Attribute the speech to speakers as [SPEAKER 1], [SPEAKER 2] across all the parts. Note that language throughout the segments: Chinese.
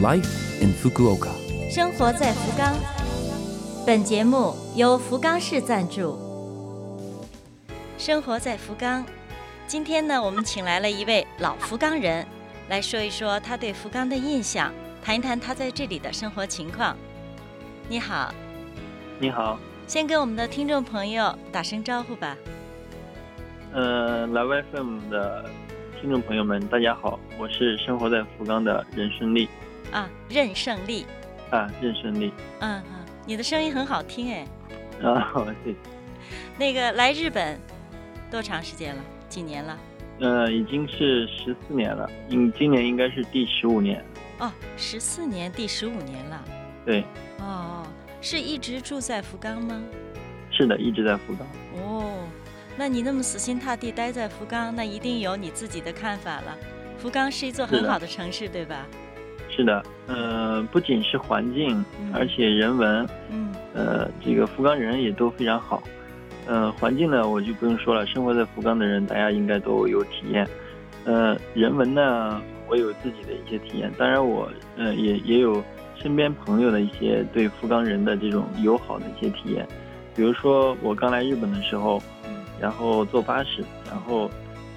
[SPEAKER 1] Life in Fukuoka。
[SPEAKER 2] 生活在福冈。本节目由福冈市赞助。生活在福冈，今天呢，我们请来了一位老福冈人，来说一说他对福冈的印象，谈一谈他在这里的生活情况。你好，
[SPEAKER 3] 你好，
[SPEAKER 2] 先跟我们的听众朋友打声招呼吧。
[SPEAKER 3] 呃，Live FM 的听众朋友们，大家好，我是生活在福冈的任顺利
[SPEAKER 2] 啊，任胜利。
[SPEAKER 3] 啊，任胜利。
[SPEAKER 2] 嗯嗯，你的声音很好听哎。
[SPEAKER 3] 啊，好，谢谢。
[SPEAKER 2] 那个来日本多长时间了？几年了？
[SPEAKER 3] 呃，已经是十四年了，应今年应该是第十五年。
[SPEAKER 2] 哦，十四年，第十五年了。
[SPEAKER 3] 对。
[SPEAKER 2] 哦，是一直住在福冈吗？
[SPEAKER 3] 是的，一直在福冈。
[SPEAKER 2] 哦，那你那么死心塌地待在福冈，那一定有你自己的看法了。福冈是一座很好的城市，对吧？
[SPEAKER 3] 是的，呃，不仅是环境，而且人文，
[SPEAKER 2] 嗯，
[SPEAKER 3] 呃，这个福冈人也都非常好。呃，环境呢，我就不用说了，生活在福冈的人，大家应该都有体验。呃，人文呢，我有自己的一些体验，当然我，呃，也也有身边朋友的一些对福冈人的这种友好的一些体验。比如说我刚来日本的时候，然后坐巴士，然后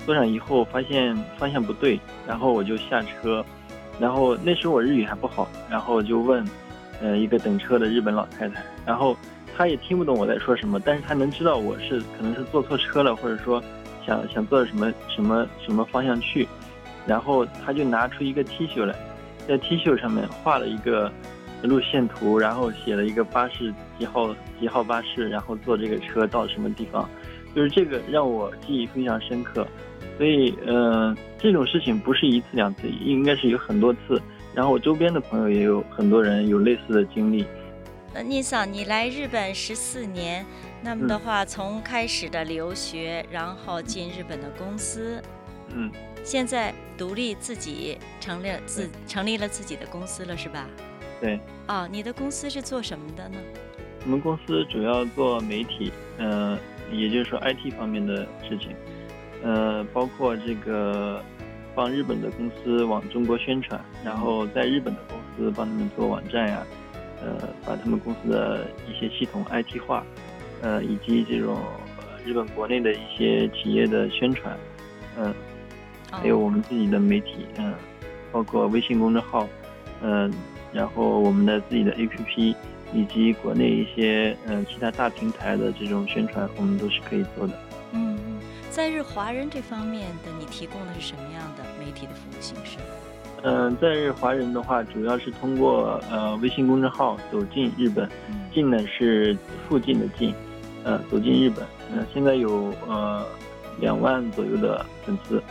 [SPEAKER 3] 坐上以后发现方向不对，然后我就下车。然后那时候我日语还不好，然后就问，呃，一个等车的日本老太太，然后她也听不懂我在说什么，但是她能知道我是可能是坐错车了，或者说想想坐什么什么什么方向去，然后她就拿出一个 T 恤来，在 T 恤上面画了一个路线图，然后写了一个巴士几号几号巴士，然后坐这个车到什么地方，就是这个让我记忆非常深刻。所以，呃，这种事情不是一次两次，应该是有很多次。然后我周边的朋友也有很多人有类似的经历。
[SPEAKER 2] 那聂桑，你来日本十四年，那么的话，从开始的留学，然后进日本的公司，
[SPEAKER 3] 嗯，
[SPEAKER 2] 现在独立自己成立自成立了自己的公司了，是吧？
[SPEAKER 3] 对。
[SPEAKER 2] 哦，你的公司是做什么的呢？
[SPEAKER 3] 我们公司主要做媒体，嗯，也就是说 IT 方面的事情。呃，包括这个帮日本的公司往中国宣传，然后在日本的公司帮他们做网站呀，呃，把他们公司的一些系统 IT 化，呃，以及这种日本国内的一些企业的宣传，嗯，还有我们自己的媒体，嗯，包括微信公众号，嗯，然后我们的自己的 APP，以及国内一些嗯其他大平台的这种宣传，我们都是可以做的。
[SPEAKER 2] 在日华人这方面的，你提供的是什么样的媒体的服务形式？
[SPEAKER 3] 嗯，在日华人的话，主要是通过呃微信公众号走进日本，进呢是附近的进，呃走进日本。呃，现在有呃两万左右的粉丝，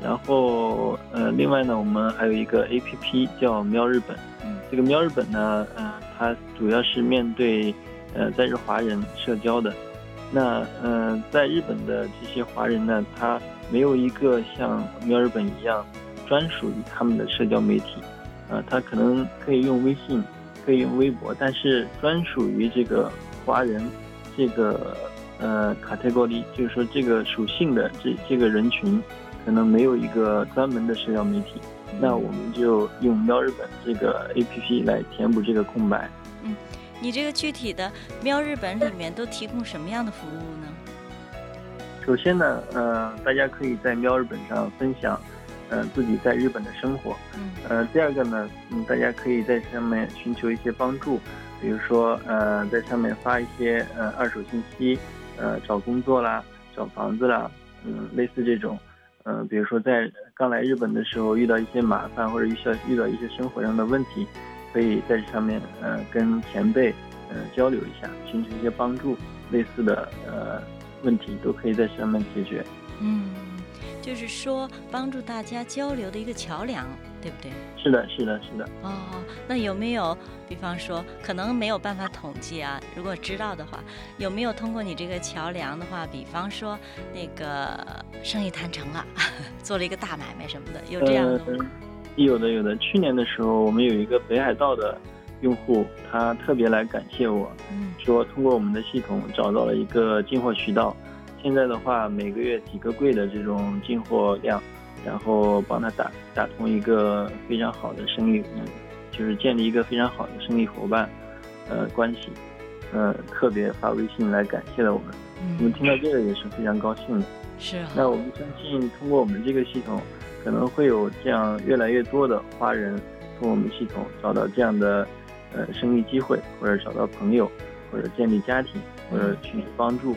[SPEAKER 3] 然后呃另外呢，我们还有一个 A P P 叫喵日本。
[SPEAKER 2] 嗯，
[SPEAKER 3] 这个喵日本呢，呃它主要是面对呃在日华人社交的。那嗯，在日本的这些华人呢，他没有一个像喵日本一样专属于他们的社交媒体，啊，他可能可以用微信，可以用微博，但是专属于这个华人这个呃卡特 r y 就是说这个属性的这这个人群，可能没有一个专门的社交媒体，那我们就用喵日本这个 APP 来填补这个空白。
[SPEAKER 2] 嗯。你这个具体的喵日本里面都提供什么样的服务呢？
[SPEAKER 3] 首先呢，呃，大家可以在喵日本上分享，呃，自己在日本的生活。
[SPEAKER 2] 嗯。
[SPEAKER 3] 呃，第二个呢，嗯，大家可以在上面寻求一些帮助，比如说，呃，在上面发一些呃二手信息，呃，找工作啦，找房子啦，嗯，类似这种，呃，比如说在刚来日本的时候遇到一些麻烦或者遇到遇到一些生活上的问题。可以在这上面，呃，跟前辈，呃，交流一下，寻求一些帮助，类似的，呃，问题都可以在上面解决。
[SPEAKER 2] 嗯，就是说帮助大家交流的一个桥梁，对不对？
[SPEAKER 3] 是的，是的，是的。
[SPEAKER 2] 哦，那有没有，比方说，可能没有办法统计啊？如果知道的话，有没有通过你这个桥梁的话，比方说那个生意谈成了，做了一个大买卖什么的，有这样的吗？
[SPEAKER 3] 有的有的，去年的时候，我们有一个北海道的用户，他特别来感谢我，说通过我们的系统找到了一个进货渠道，现在的话每个月几个柜的这种进货量，然后帮他打打通一个非常好的生意，嗯，就是建立一个非常好的生意伙伴，呃关系，呃特别发微信来感谢了我们。我们听到这个也是非常高兴的。
[SPEAKER 2] 是。
[SPEAKER 3] 那我们相信通过我们这个系统，可能会有这样越来越多的华人通过我们系统找到这样的呃生意机会，或者找到朋友，或者建立家庭，或者寻求帮助。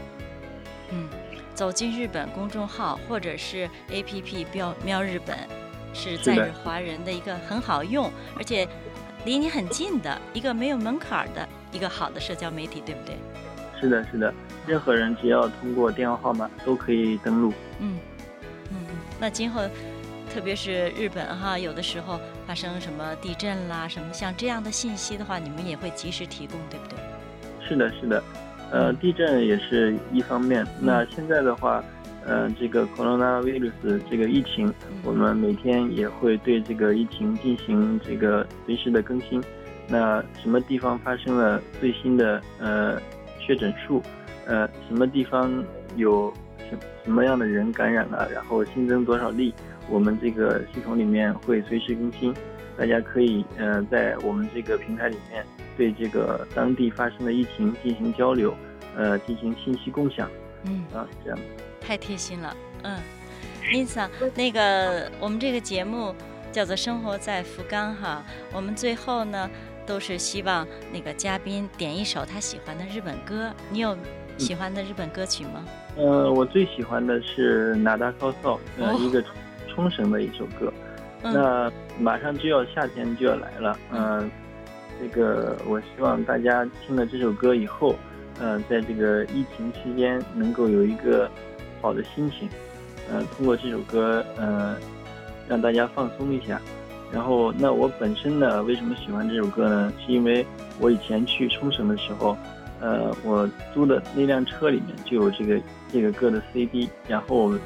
[SPEAKER 2] 嗯，走进日本公众号或者是 APP 标喵日本，是在日华人的一个很好用，而且离你很近的一个没有门槛的一个好的社交媒体，对不对？
[SPEAKER 3] 是的，是的，任何人只要通过电话号码都可以登录。
[SPEAKER 2] 嗯嗯，那今后，特别是日本哈，有的时候发生什么地震啦，什么像这样的信息的话，你们也会及时提供，对不对？
[SPEAKER 3] 是的，是的。呃，地震也是一方面。那现在的话，呃，这个 coronavirus 这个疫情，我们每天也会对这个疫情进行这个随时的更新。那什么地方发生了最新的呃确诊数？呃，什么地方有什什么样的人感染了？然后新增多少例？我们这个系统里面会随时更新，大家可以呃在我们这个平台里面。对这个当地发生的疫情进行交流，呃，进行信息共享，
[SPEAKER 2] 嗯。
[SPEAKER 3] 啊，这样。
[SPEAKER 2] 太贴心了，嗯，，Lisa，，那个我们这个节目叫做《生活在福冈》哈，我们最后呢都是希望那个嘉宾点一首他喜欢的日本歌，你有喜欢的日本歌曲吗？
[SPEAKER 3] 呃，我最喜欢的是《哪达高扫》，呃，一个冲绳的一首歌，那马上就要夏天就要来了，嗯。这个，我希望大家听了这首歌以后，嗯，在这个疫情期间能够有一个好的心情，嗯，通过这首歌，嗯，让大家放松一下。然后，那我本身呢，为什么喜欢这首歌呢？是因为我以前去冲绳的时候，呃，我租的那辆车里面就有这个这个歌的 CD，然后我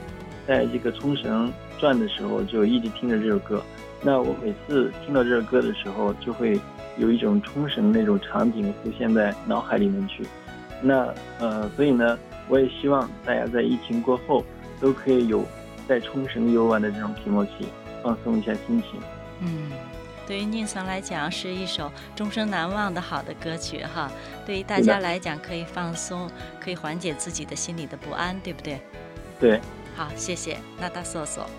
[SPEAKER 3] 在这个冲绳转的时候就一直听着这首歌。那我每次听到这首歌的时候，就会。有一种冲绳那种场景浮现在脑海里面去，那呃，所以呢，我也希望大家在疫情过后都可以有在冲绳游玩的这种皮莫期，放松一下心情。
[SPEAKER 2] 嗯，对于宁桑来讲是一首终生难忘的好的歌曲哈。对于大家来讲可以放松，可以缓解自己的心里的不安，对不对？
[SPEAKER 3] 对。
[SPEAKER 2] 好，谢谢，那大索索。